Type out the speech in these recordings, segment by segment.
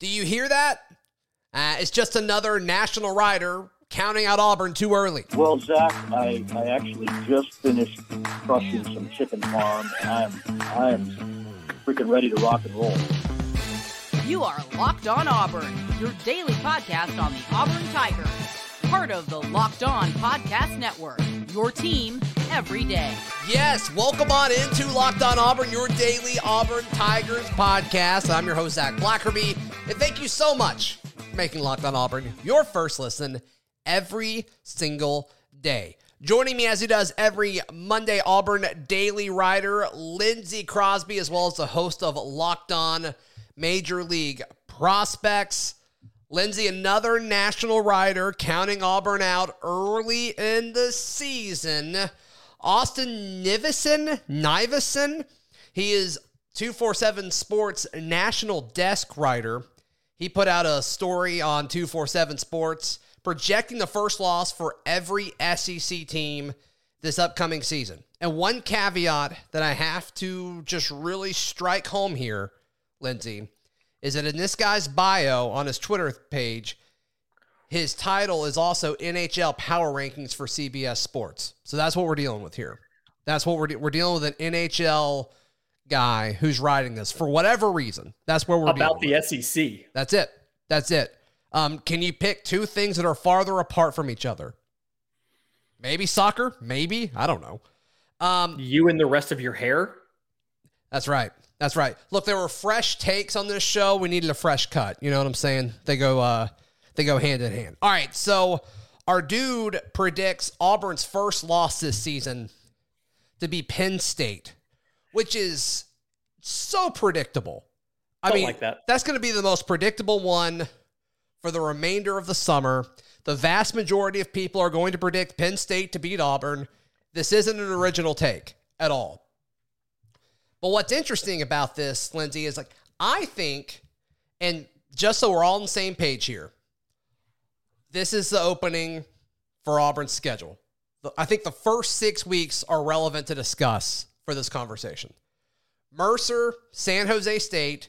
Do you hear that? Uh, it's just another national rider counting out Auburn too early. Well, Zac, I, I actually just finished crushing some chicken farm, and I am I am freaking ready to rock and roll. You are Locked On Auburn, your daily podcast on the Auburn Tigers, part of the Locked On Podcast Network. Your team every day. Yes, welcome on into Locked On Auburn, your daily Auburn Tigers podcast. I'm your host Zac Blackerby, and thank you so much for making Locked On Auburn your first listen every single day. Joining me as he does every Monday, Auburn Daily Writer, Lindsay Crosby, as well as the host of Locked On Major League Prospects. Lindsay, another national writer counting Auburn out early in the season. Austin Nivison, Nivison, he is 247 Sports national desk writer. He put out a story on 247 Sports projecting the first loss for every SEC team this upcoming season. And one caveat that I have to just really strike home here, Lindsay, is that in this guy's bio on his Twitter page, his title is also NHL Power Rankings for CBS Sports. So that's what we're dealing with here. That's what we're de- we're dealing with an NHL guy who's writing this for whatever reason. That's where we're about the with. SEC. That's it. That's it. Um, can you pick two things that are farther apart from each other? Maybe soccer. Maybe I don't know. Um, you and the rest of your hair. That's right. That's right. Look, there were fresh takes on this show. We needed a fresh cut. You know what I'm saying? They go uh they go hand in hand. All right, so our dude predicts Auburn's first loss this season to be Penn State, which is so predictable. I Don't mean, like that. that's going to be the most predictable one for the remainder of the summer. The vast majority of people are going to predict Penn State to beat Auburn. This isn't an original take at all. But what's interesting about this, Lindsay, is like I think, and just so we're all on the same page here, this is the opening for Auburn's schedule. I think the first six weeks are relevant to discuss for this conversation. Mercer, San Jose State,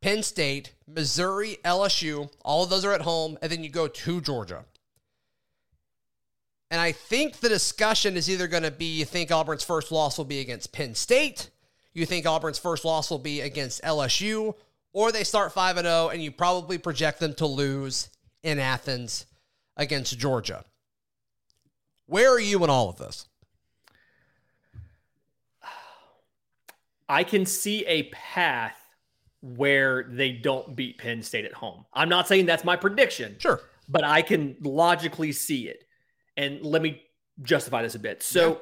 Penn State, Missouri, LSU, all of those are at home, and then you go to Georgia. And I think the discussion is either going to be you think Auburn's first loss will be against Penn State, you think Auburn's first loss will be against LSU, or they start 5 0 and you probably project them to lose in Athens against Georgia. Where are you in all of this? I can see a path where they don't beat Penn State at home. I'm not saying that's my prediction. Sure. But I can logically see it. And let me justify this a bit. So Yeah.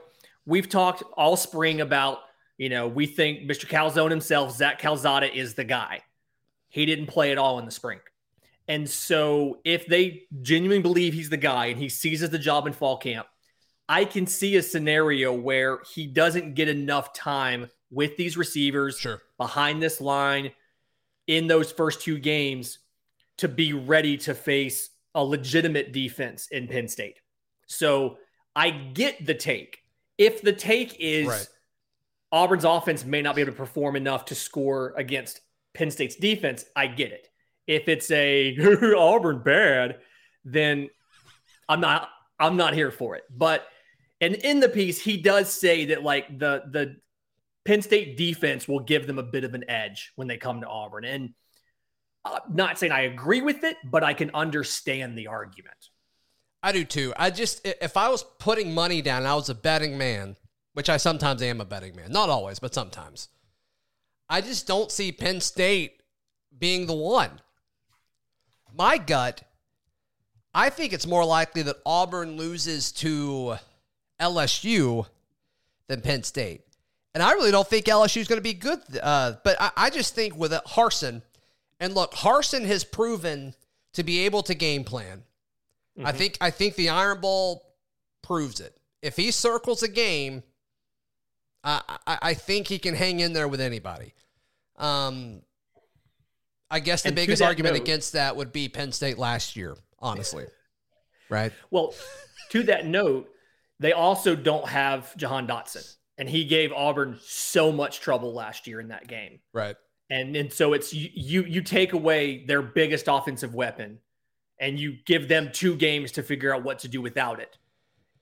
we've talked all spring about, you know, we think Mr. Calzone himself, Zach Calzada, is the guy. He didn't play at all in the spring. And so if they genuinely believe he's the guy and he seizes the job in fall camp, I can see a scenario where he doesn't get enough time with these receivers Sure. behind this line in those first two games to be ready to face a legitimate defense in Penn State. So I get the take. If the take is Right. Auburn's offense may not be able to perform enough to score against Penn State's defense, I get it. If it's a Auburn bad, then I'm not I'm not here for it. But and in the piece, he does say that like the the Penn State defense will give them a bit of an edge when they come to Auburn. And I'm not saying I agree with it, but I can understand the argument. I do too. I just, if I was putting money down, I was a betting man, which I sometimes am a betting man. Not always, but sometimes. I just don't see Penn State being the one. My gut I think it's more likely that Auburn loses to LSU than Penn State. And I really don't think LSU is going to be good. Uh, but I, I just think with Harsin, and look, Harsin has proven to be able to game plan. Mm-hmm. I think I think the Iron Bowl proves it. If he circles a game, I, I, I think he can hang in there with anybody. Um, I guess the and biggest argument note, against that would be Penn State last year, honestly. right? Well, to that note, they also don't have Jahan Dotson, and he gave Auburn so much trouble last year in that game. Right. And and so it's you you, you take away their biggest offensive weapon, and you give them two games to figure out what to do without it.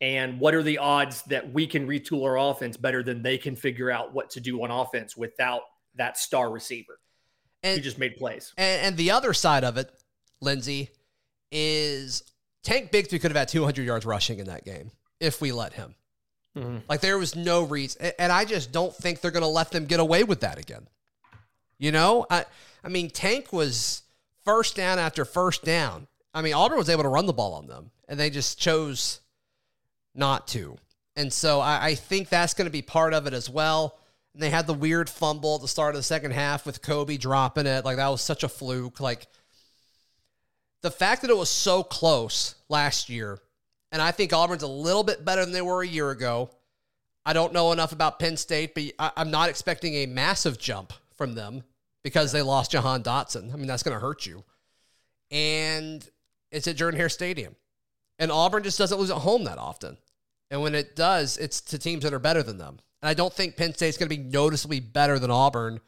And what are the odds that we can retool our offense better than they can figure out what to do on offense without that star receiver? and, he just made plays. And, and the other side of it, Lindsay, is Tank Bigsby could have had 200 yards rushing in that game if we let him. Mm-hmm. Like there was no reason, and I just don't think they're going to let them get away with that again. You know, I I mean, Tank was first down after first down. I mean, Auburn was able to run the ball on them, and they just chose not to. And so I, I think that's going to be part of it as well. And they had the weird fumble at the start of the second half with Kobe dropping it. Like that was such a fluke. Like the fact that it was so close last year, and I think Auburn's a little bit better than they were a year ago. I don't know enough about Penn State, but I, am not expecting a massive jump from them because they lost Jahan Dotson. I mean, that's going to hurt you. And it's at Jordan Hare Stadium. And Auburn just doesn't lose at home that often. And when it does, it's to teams that are better than them. And I don't think Penn State's going to be noticeably better than Auburn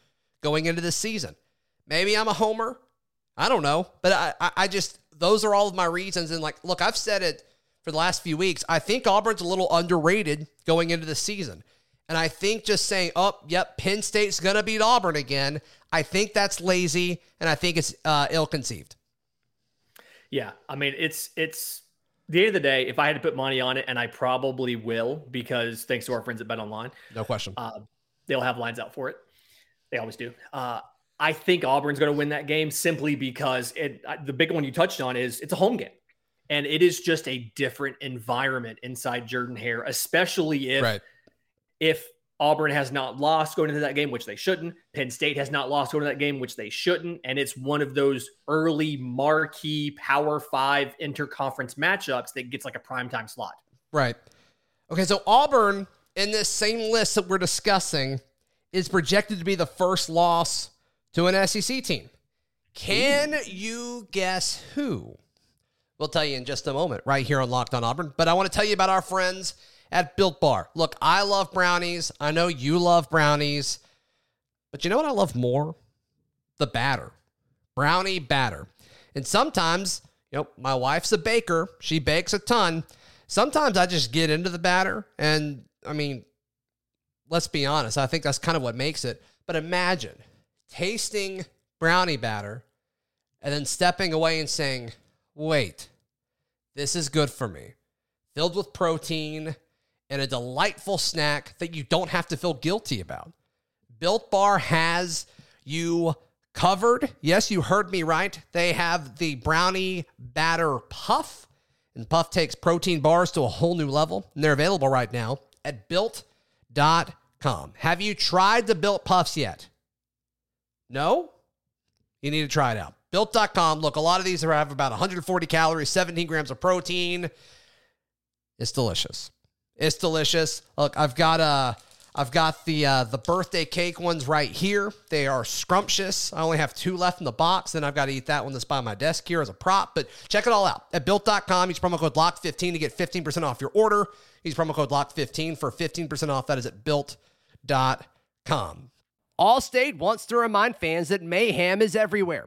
going into this season. Maybe I'm a homer. I don't know. But I, I, I just, those are all of my reasons. And like, look, I've said it for the last few weeks. I think Auburn's a little underrated going into the season. And I think just saying, oh, yep, Penn State's going to beat Auburn again, I think that's lazy and I think it's uh, ill conceived. Yeah. I mean, it's, it's, the end of the day, if I had to put money on it, and I probably will, because thanks to our friends at Bet Online, no question, uh, they'll have lines out for it. They always do. Uh, I think Auburn's going to win that game simply because it. The big one you touched on is it's a home game, and it is just a different environment inside Jordan Hare, especially if right. if Auburn has not lost going into that game, which they shouldn't. Penn State has not lost going into that game, which they shouldn't. And it's one of those early marquee Power Five interconference matchups that gets like a primetime slot. Right. Okay, so Auburn in this same list that we're discussing is projected to be the first loss to an SEC team. Can Ooh. you guess who? We'll tell you in just a moment, right here on Locked on Auburn. But I want to tell you about our friends at Built Bar. Look, I love brownies. I know you love brownies. But you know what I love more? The batter. Brownie batter. And sometimes, you know, my wife's a baker. She bakes a ton. Sometimes I just get into the batter. And I mean, let's be honest, I think that's kind of what makes it. But imagine tasting brownie batter and then stepping away and saying, wait, this is good for me. Filled with protein, and a delightful snack that you don't have to feel guilty about. Built Bar has you covered. Yes, you heard me right. They have the brownie batter puff, and Puff takes protein bars to a whole new level. And they're available right now at built.com. Have you tried the Built Puffs yet? No? You need to try it out. Built.com. Look, a lot of these have about 140 calories, 17 grams of protein. It's delicious. It's delicious. Look, I've got uh I've got the uh, the birthday cake ones right here. They are scrumptious. I only have two left in the box. Then I've got to eat that one that's by my desk here as a prop. But check it all out at built.com. Use promo code LOCK15 to get 15% off your order. Use promo code LOCK15 for 15% off. That is at built.com. Allstate wants to remind fans that mayhem is everywhere,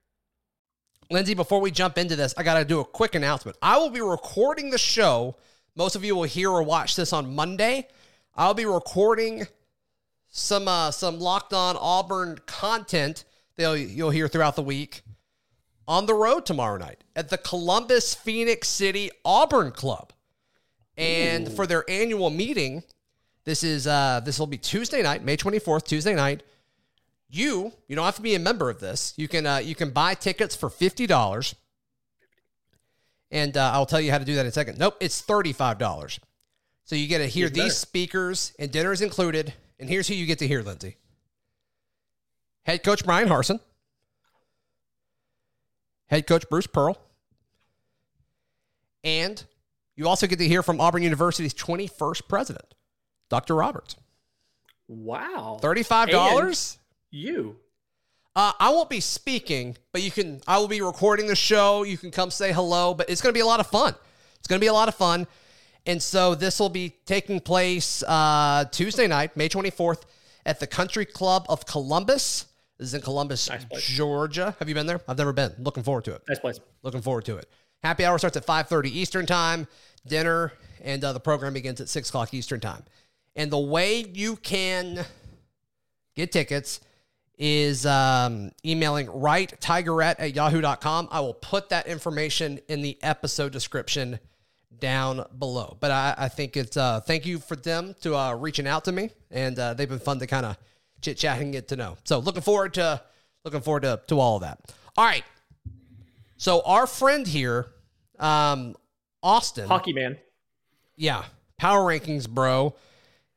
Lindsay, before we jump into this, I got to do a quick announcement. I will be recording the show most of you will hear or watch this on Monday. I'll be recording some uh, some locked on Auburn content that you'll hear throughout the week on the road tomorrow night at the Columbus Phenix City Auburn Club. And Ooh. for their annual meeting, this is uh this will be Tuesday night, May 24th, Tuesday night. You, you don't have to be a member of this. You can uh, you can buy tickets for $50. And uh, I'll tell you how to do that in a second. Nope, it's $35. So you get to hear these speakers and dinner is included. And here's who you get to hear, Lindsay. Head coach Bryan Harsin, head coach Bruce Pearl, and you also get to hear from Auburn University's 21st president, Dr. Roberts. Wow. $35? You. Uh, I won't be speaking, but you can. I will be recording the show. You can come say hello, but it's going to be a lot of fun. It's going to be a lot of fun, and so this will be taking place uh, Tuesday night, May twenty fourth, at the Country Club of Columbus. This is in Columbus, nice Georgia. Have you been there? I've never been. Looking forward to it. Nice place. Looking forward to it. Happy hour starts at 5.30 Eastern time, dinner, and uh, the program begins at 6 o'clock Eastern time. And the way you can get tickets is um, emailing wright tigerette at yahoo.com. I will put that information in the episode description down below. But I, I think it's uh, thank you for them to uh, reaching out to me, and uh, they've been fun to kind of – chit chat and get to know. So looking forward to looking forward to, to all of that. All right. So our friend here, um, Austin. Hockey man. Yeah. Power rankings, bro.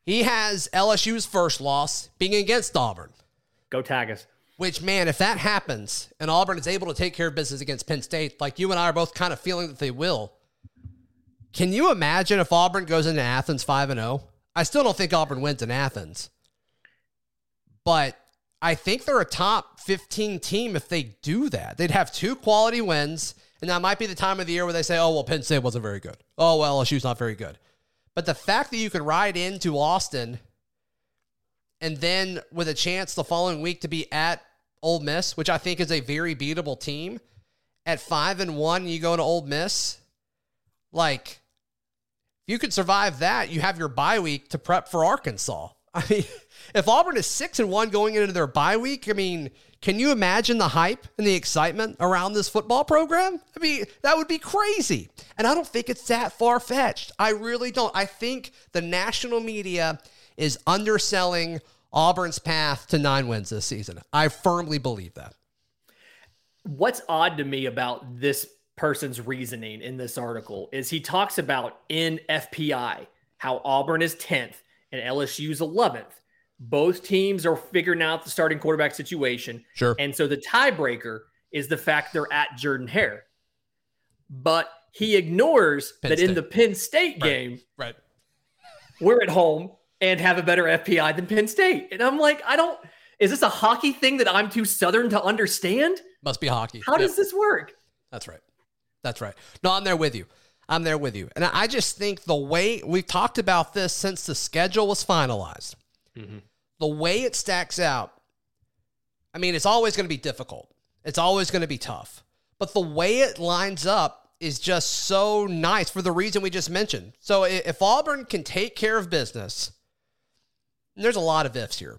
He has LSU's first loss being against Auburn. Go tag us. Which, man, if that happens and Auburn is able to take care of business against Penn State, like you and I are both kind of feeling that they will, can you imagine if Auburn goes into Athens 5 and 0? I still don't think Auburn wins in Athens but I think they're a top 15 team if they do that. They'd have two quality wins, and that might be the time of the year where they say, oh, well, Penn State wasn't very good. Oh, well, LSU's not very good. But the fact that you can ride into Austin and then with a chance the following week to be at Ole Miss, which I think is a very beatable team, at five and one, you go to Ole Miss, like, you could survive that. You have your bye week to prep for Arkansas. I mean, if Auburn is six and one going into their bye week, I mean, can you imagine the hype and the excitement around this football program? I mean, that would be crazy. And I don't think it's that far fetched. I really don't. I think the national media is underselling Auburn's path to nine wins this season. I firmly believe that. What's odd to me about this person's reasoning in this article is he talks about in FPI how Auburn is 10th and LSU's 11th. Both teams are figuring out the starting quarterback situation. Sure. And so the tiebreaker is the fact they're at Jordan Hare. But he ignores Penn that State. in the Penn State game, right. right. we're at home and have a better FPI than Penn State. And I'm like, I don't, is this a hockey thing that I'm too Southern to understand? Must be hockey. How yep. does this work? That's right. That's right. No, I'm there with you. I'm there with you. And I just think the way we've talked about this since the schedule was finalized, mm-hmm. the way it stacks out, I mean, it's always going to be difficult. It's always going to be tough. But the way it lines up is just so nice for the reason we just mentioned. So if Auburn can take care of business, there's a lot of ifs here.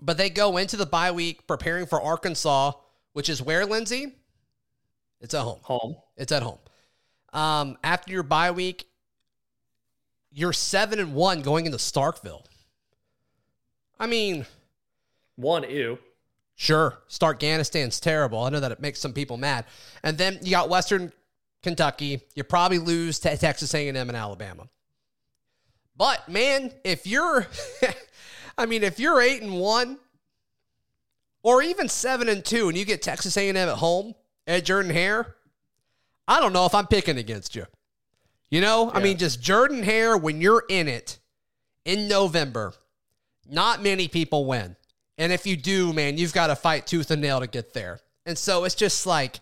But they go into the bye week preparing for Arkansas, which is where, Lindsay? It's at home. Home. It's at home. Um, after your bye week, you're seven and one going into Starkville. I mean, one ew. Sure, Starkganistan's terrible. I know that it makes some people mad. And then you got Western Kentucky. You probably lose to Texas A&M and Alabama. But man, if you're, I mean, if you're eight and one, or even seven and two, and you get Texas A&M at home at Jordan Hare, I don't know if I'm picking against you. You know, yeah. I mean, just Jordan Hare, when you're in it in November, not many people win. And if you do, man, you've got to fight tooth and nail to get there. And so it's just like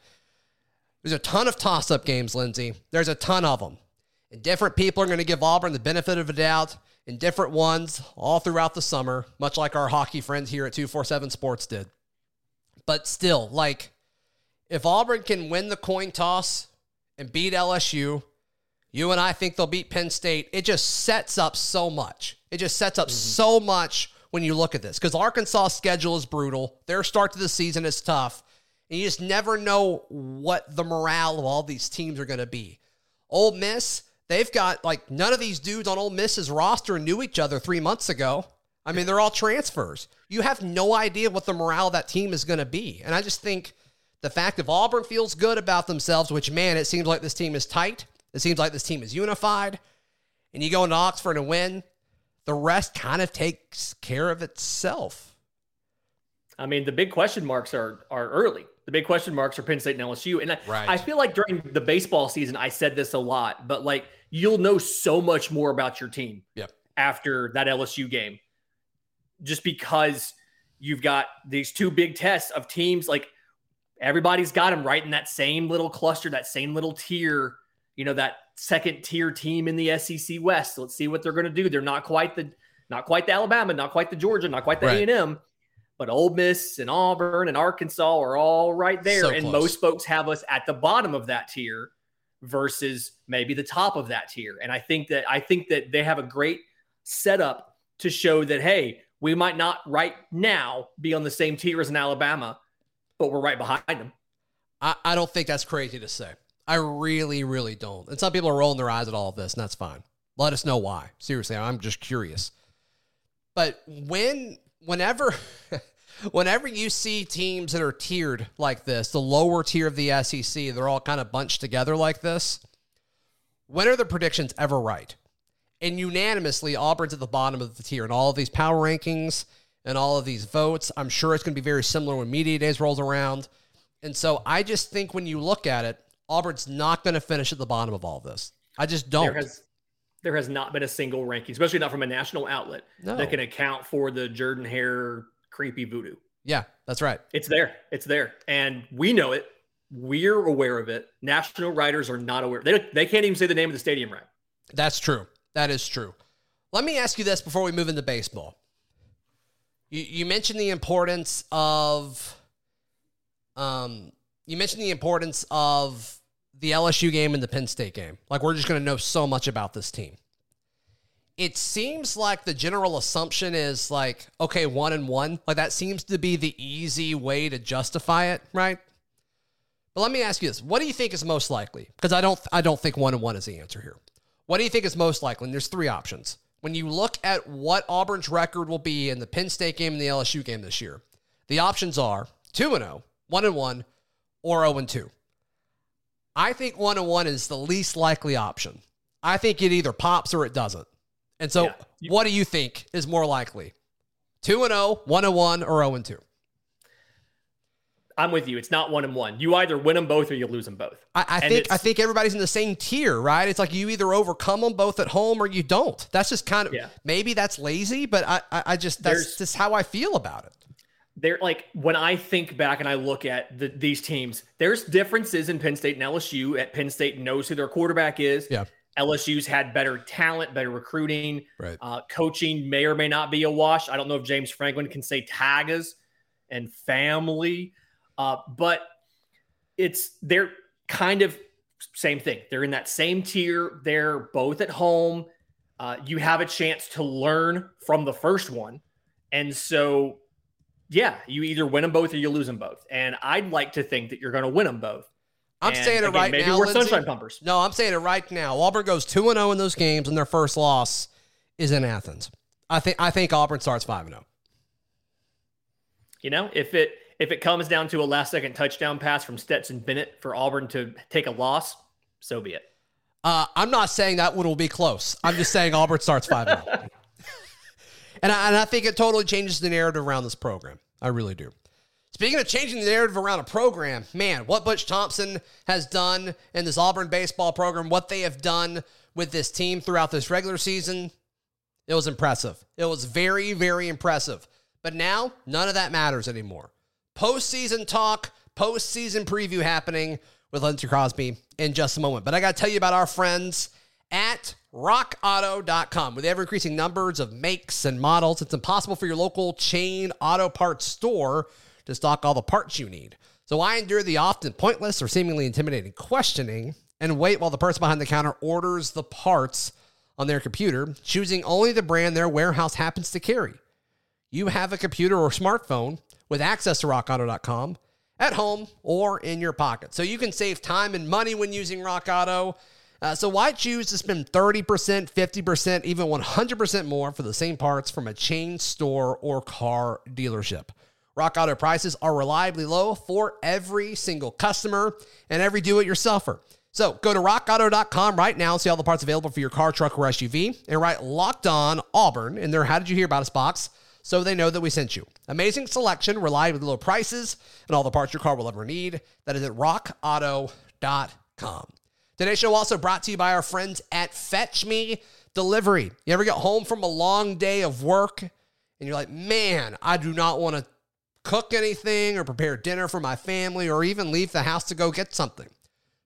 there's a ton of toss up games, Lindsay. There's a ton of them. And different people are going to give Auburn the benefit of a doubt in different ones all throughout the summer, much like our hockey friends here at 247 Sports did. But still, like, if Auburn can win the coin toss and beat LSU, You and I think they'll beat Penn State. It just sets up so much. It just sets up mm-hmm. so much when you look at this because Arkansas' schedule is brutal. Their start to the season is tough. And you just never know what the morale of all these teams are going to be. Ole Miss, they've got like none of these dudes on Ole Miss's roster knew each other three months ago. I mean, they're all transfers. You have no idea what the morale of that team is going to be. And I just think the fact if Auburn feels good about themselves, which, man, it seems like this team is tight, it seems like this team is unified, and you go into Oxford and win, the rest kind of takes care of itself. I mean, the big question marks are are early. The big question marks are Penn State and LSU. And I, Right. I feel like during the baseball season, I said this a lot, but like you'll know so much more about your team Yep. after that LSU game. Just because you've got these two big tests of teams, like everybody's got them right in that same little cluster, that same little tier, you know, that second tier team in the SEC West. Let's see what they're going to do. They're not quite the not quite the Alabama, not quite the Georgia, not quite the Right. A&M, but Ole Miss and Auburn and Arkansas are all right there. So and close. most folks have us at the bottom of that tier versus maybe the top of that tier. And I think that I think that they have a great setup to show that hey, we might not right now be on the same tier as an Alabama, but we're right behind them. I, I don't think that's crazy to say. I really, really don't. And some people are rolling their eyes at all of this, and that's fine. Let us know why. Seriously, I'm just curious. But when, whenever, whenever you see teams that are tiered like this, the lower tier of the SEC, they're all kind of bunched together like this. When are the predictions ever right? And unanimously, Auburn's at the bottom of the tier in all of these power rankings and all of these votes. I'm sure it's going to be very similar when Media Days rolls around. And so I just think when you look at it, Auburn's not going to finish at the bottom of all this. I just don't. There has there has not been a single ranking, especially not from a national outlet, No. that can account for the Jordan Hare creepy voodoo. yeah, that's right. It's there. It's there. And we know it. We're aware of it. National writers are not aware. They, they can't even say the name of the stadium right. That's true. That is true. Let me ask you this before we move into baseball. You, you mentioned the importance of, um, you mentioned the importance of the LSU game and the Penn State game. Like we're just going to know so much about this team. It seems like the general assumption is like, okay, one and one. Like that seems to be the easy way to justify it, right? But let me ask you this: What do you think is most likely? Because I don't, I don't think one and one is the answer here. What do you think is most likely? And there's three options. When you look at what Auburn's record will be in the Penn State game and the LSU game this year, the options are 2 and 0, 1 and 1, or 0 and 2. I think 1 and 1 is the least likely option. I think it either pops or it doesn't. And so, Yeah. What do you think is more likely? 2 and 0, 1 and 1, or 0 and 2? I'm with you. It's not one and one. You either win them both or you lose them both. I, I think I think everybody's in the same tier, right? It's like you either overcome them both at home or you don't. That's just kind of Yeah. maybe that's lazy, but I I, I just that's There's- just how I feel about it. They're like when I think back and I look at the, these teams, there's differences in Penn State and LSU. At Penn State knows who their quarterback is. Yeah. LSU's had better talent, better recruiting. Right. Uh, coaching may or may not be a wash. I don't know if James Franklin can say tagas and family, uh, but it's they're kind of same thing. They're in that same tier. They're both at home. Uh, you have a chance to learn from the first one, and so yeah, you either win them both or you lose them both. And I'd like to think that you're going to win them both. I'm And saying it again, right maybe now. we're Lindsay. sunshine pumpers. No, I'm saying it right now. Auburn goes two and zero in those games, and their first loss is in Athens. I think I think Auburn starts five and oh. zero. You know, if it if it comes down to a last second touchdown pass from Stetson Bennett for Auburn to take a loss, so be it. Uh, I'm not saying that one will be close. I'm just saying Auburn starts 5 0. and, I, and I think it totally changes the narrative around this program. I really do. Speaking of changing the narrative around a program, man, what Butch Thompson has done in this Auburn baseball program, what they have done with this team throughout this regular season, it was impressive. It was very, very impressive. But now, none of that matters anymore. Postseason talk, postseason preview happening with Lindsay Crosby in just a moment. But I got to tell you about our friends at rockauto.com. With ever increasing numbers of makes and models, it's impossible for your local chain auto parts store to stock all the parts you need. So I endure the often pointless or seemingly intimidating questioning and wait while the person behind the counter orders the parts on their computer, choosing only the brand their warehouse happens to carry. You have a computer or smartphone with access to rockauto.com at home or in your pocket. So you can save time and money when using Rock Auto. Uh, so why choose to spend 30%, 50%, even 100% more for the same parts from a chain store or car dealership? Rock Auto prices are reliably low for every single customer and every do-it-yourselfer. So go to rockauto.com right now and see all the parts available for your car, truck, or SUV and write locked on Auburn in their How Did You Hear About Us box so they know that we sent you. Amazing selection, reliably low prices, and all the parts your car will ever need. That is at rockauto.com. Today's show also brought to you by our friends at Fetch Me Delivery. You ever get home from a long day of work and you're like, man, I do not want to cook anything or prepare dinner for my family or even leave the house to go get something?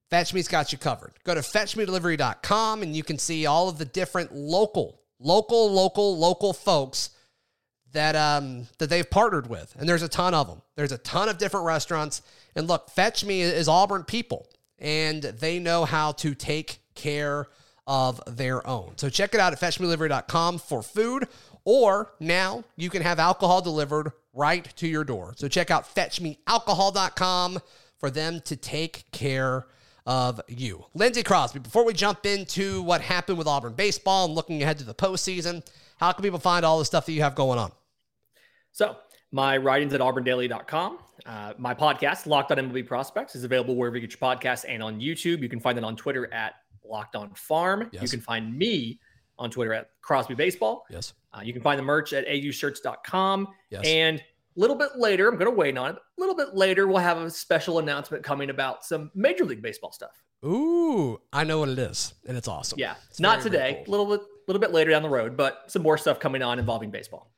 Fetch Me's got you covered. Go to fetchmedelivery.com and you can see all of the different local, local, local, local folks that um that they've partnered with. And there's a ton of them. There's a ton of different restaurants. And look, Fetch Me is Auburn people and they know how to take care of their own. So check it out at fetchmedelivery.com for food or now you can have alcohol delivered right to your door. So check out fetchmealcohol.com for them to take care of you. Lindsay Crosby, before we jump into what happened with Auburn baseball and looking ahead to the postseason, how can people find all the stuff that you have going on? So, my writings at auburndaily.com. Uh, my podcast, Locked on MLB Prospects, is available wherever you get your podcasts and on YouTube. You can find it on Twitter at Locked on Farm. Yes. You can find me on Twitter at Crosby Baseball. Yes. Uh, you can find the merch at aushirts.com. Yes. And a little bit later, I'm going to wait on it. A little bit later, we'll have a special announcement coming about some Major League Baseball stuff. Ooh, I know what it is, and it's awesome. Yeah, It's not very, very today. A cool. little bit, little bit later down the road, but some more stuff coming on involving baseball.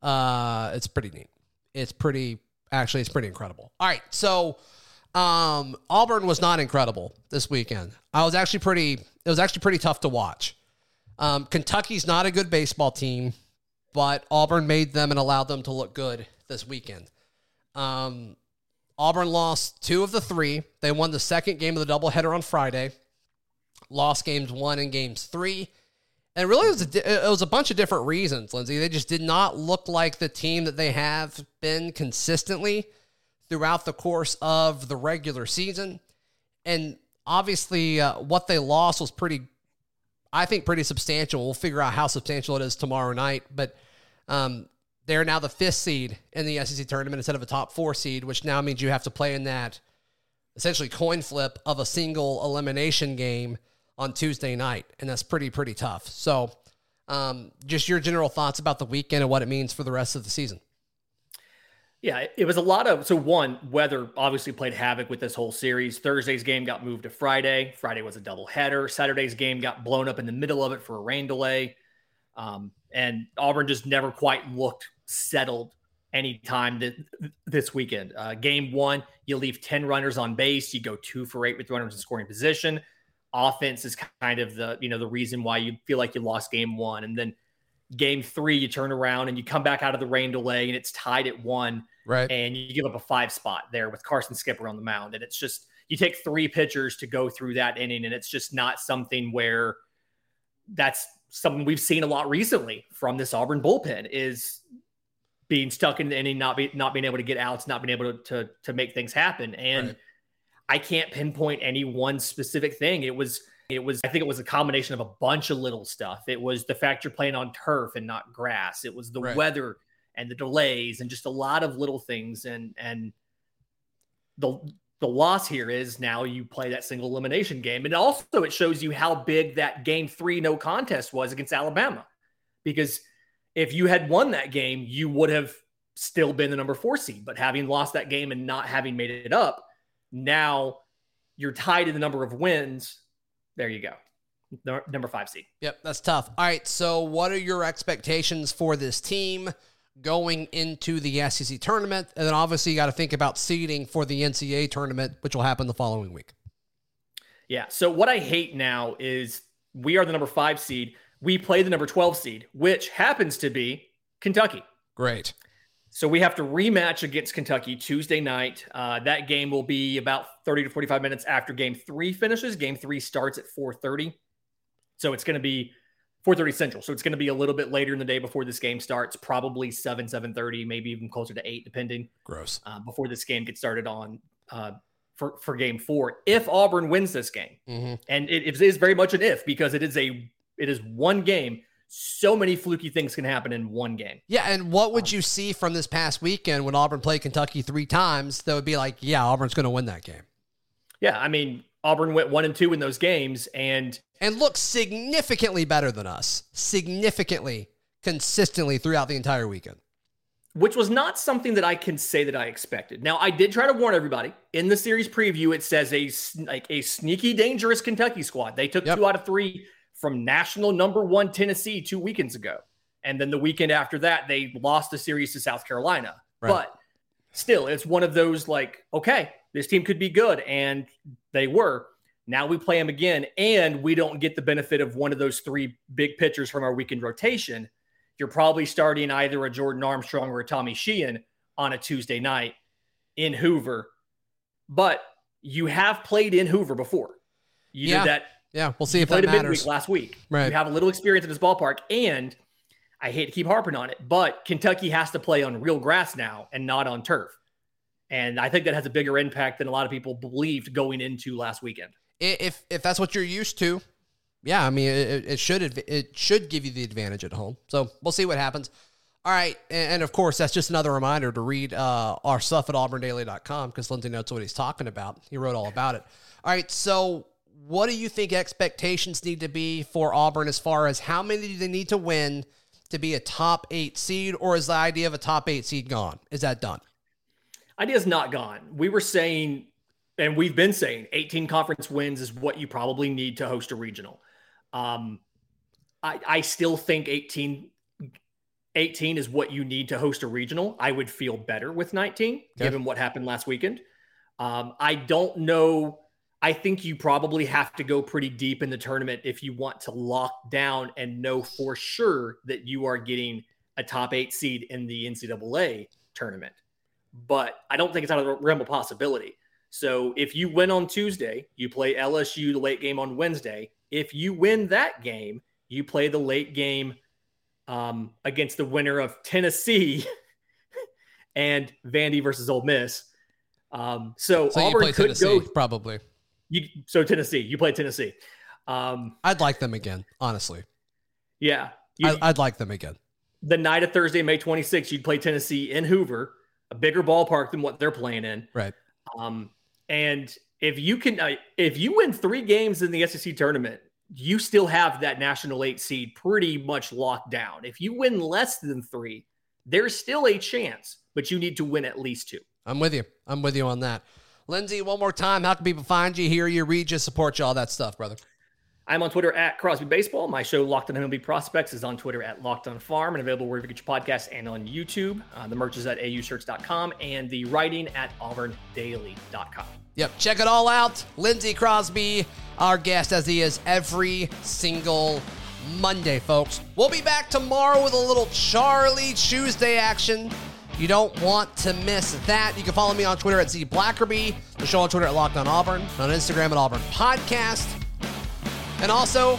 Uh, it's pretty neat. It's pretty actually it's pretty incredible. All right, so um Auburn was not incredible this weekend. I was actually pretty it was actually pretty tough to watch. Um Kentucky's not a good baseball team, but Auburn made them and allowed them to look good this weekend. Um Auburn lost two of the three. They won the second game of the doubleheader on Friday. Lost games one and games three. And really, it was, a, it was a bunch of different reasons, Lindsay. They just did not look like the team that they have been consistently throughout the course of the regular season. And obviously, uh, what they lost was pretty, I think, pretty substantial. We'll figure out how substantial it is tomorrow night. But um, they're now the fifth seed in the SEC tournament instead of a top four seed, which now means you have to play in that essentially coin flip of a single elimination game on Tuesday night, and that's pretty pretty tough. So, um, just your general thoughts about the weekend and what it means for the rest of the season. Yeah, it- was a lot of so one weather obviously played havoc with this whole series. Thursday's game got moved to Friday. Friday was a double header. Saturday's game got blown up in the middle of it for a rain delay, um, and Auburn just never quite looked settled anytime that this weekend. Uh, game one, you leave ten runners on base, you go two for eight with runners in scoring position. Offense is kind of the you know the reason why you feel like you lost game one, and then game three you turn around and you come back out of the rain delay and it's tied at one Right. and you give up a five spot there with Carson Skipper on the mound. And it's just, you take three pitchers to go through that inning, and it's just not something where that's something we've seen a lot recently from this Auburn bullpen is being stuck in the inning, not be, not being able to get outs, not being able to to, to make things happen. And Right. I can't pinpoint any one specific thing. It was it was I think it was a combination of a bunch of little stuff. It was the fact you're playing on turf and not grass. It was the Right. weather and the delays and just a lot of little things and and the the loss here is now you play that single elimination game and also it shows you how big that game 3 no contest was against Alabama because if you had won that game you would have still been the number 4 seed but having lost that game and not having made it up now you're tied in the number of wins there you go Nu- number 5 seed Yep, that's tough. All right, so what are your expectations for this team going into the SEC tournament? And then obviously you got to think about seeding for the NCAA tournament, which will happen the following week. Yeah. So what I hate now is we are the number five seed. We play the number 12 seed, which happens to be Kentucky. Great. So we have to rematch against Kentucky Tuesday night. Uh, that game will be about 30 to 45 minutes after game three finishes. Game three starts at 4:30. So it's going to be 4:30 Central. So it's going to be a little bit later in the day before this game starts, probably 7, 7:30, maybe even closer to 8, depending. Gross. Uh, before this game gets started on uh, for for game four. If Auburn wins this game, Mhm. and it, it is very much an if because it is a it is one game. So many fluky things can happen in one game. Yeah, and what would um, you see from this past weekend when Auburn played Kentucky three times that would be like, yeah, Auburn's going to win that game? Yeah, I mean Auburn went one and two in those games, and And look significantly better than us, significantly, consistently throughout the entire weekend. which was not something that I can say that I expected. Now, I did try to warn everybody in the series preview. It says a like a sneaky, dangerous Kentucky squad. They took Yep. two out of three from national number one Tennessee two weekends ago, and then the weekend after that, they lost the series to South Carolina. Right. But still, it's one of those like, okay, this team could be good, and they were. Now we play them again, and we don't get the benefit of one of those three big pitchers from our weekend rotation you're probably starting either a Jordan Armstrong or a Tommy Sheehan on a Tuesday night in Hoover. But you have played in Hoover before. You Yeah. did that. Yeah, we'll see if that played a matters. midweek last week. Right. You have a little experience in this ballpark, and I hate to keep harping on it, but Kentucky has to play on real grass now and not on turf. And I think that has a bigger impact than a lot of people believed going into last weekend. If if that's what you're used to, yeah, I mean, it, it should it should give you the advantage at home. So we'll see what happens. All right, and, and of course, that's just another reminder to read uh, our stuff at auburndaily.com because Lindsay knows what he's talking about. He wrote all about it. All right, so what do you think expectations need to be for Auburn as far as how many do they need to win to be a top eight seed, or is the idea of a top eight seed gone? Is that done? Idea is not gone. We were saying, and we've been saying, 18 conference wins is what you probably need to host a regional. Um, I, I still think 18, 18 is what you need to host a regional. I would feel better with 19, given what happened last weekend. Um, I don't know. I think you probably have to go pretty deep in the tournament if you want to lock down and know for sure that you are getting a top eight seed in the NCAA tournament but I don't think it's out of the realm of possibility. So if you win on Tuesday, you play LSU the late game on Wednesday. If you win that game, you play the late game um, against the winner of Tennessee and Vandy versus Ole Miss. Um, so, So Auburn play could Tennessee, go. probably. You, so Tennessee, you play Tennessee. Um, I'd like them again, honestly. yeah, you, I, I'd like them again. the night of Thursday, May 26th, you'd play Tennessee in Hoover, a bigger ballpark than what they're playing in. Right. Um, and if you can, uh, if you win three games in the SEC tournament, you still have that national eight seed pretty much locked down. If you win less than three, there's still a chance, but you need to win at least two. I'm with you. I'm with you on that. Lindsay, one more time, how can people find you, hear you, read you, support you, all that stuff, brother? I'm on Twitter at Crosby Baseball. My show, Locked on MLB Prospects, is on Twitter at Locked on Farm and available wherever you get your podcasts and on YouTube. Uh, the merch is at aushirts.com and the writing at auburndaily.com. Yep, check it all out. Lindsay Crosby, our guest as he is every single Monday, folks. We'll be back tomorrow with a little Charlie Tuesday action. You don't want to miss that. You can follow me on Twitter at Z Blackerby, the show on Twitter at Locked on Auburn, on Instagram at Auburn Podcast. And also,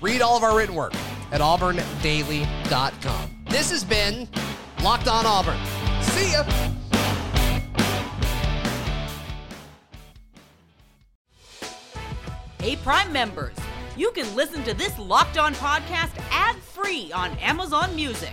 read all of our written work at auburndaily.com. This has been Locked on Auburn. See ya. Hey, Prime members, you can listen to this Locked On podcast ad free on Amazon Music.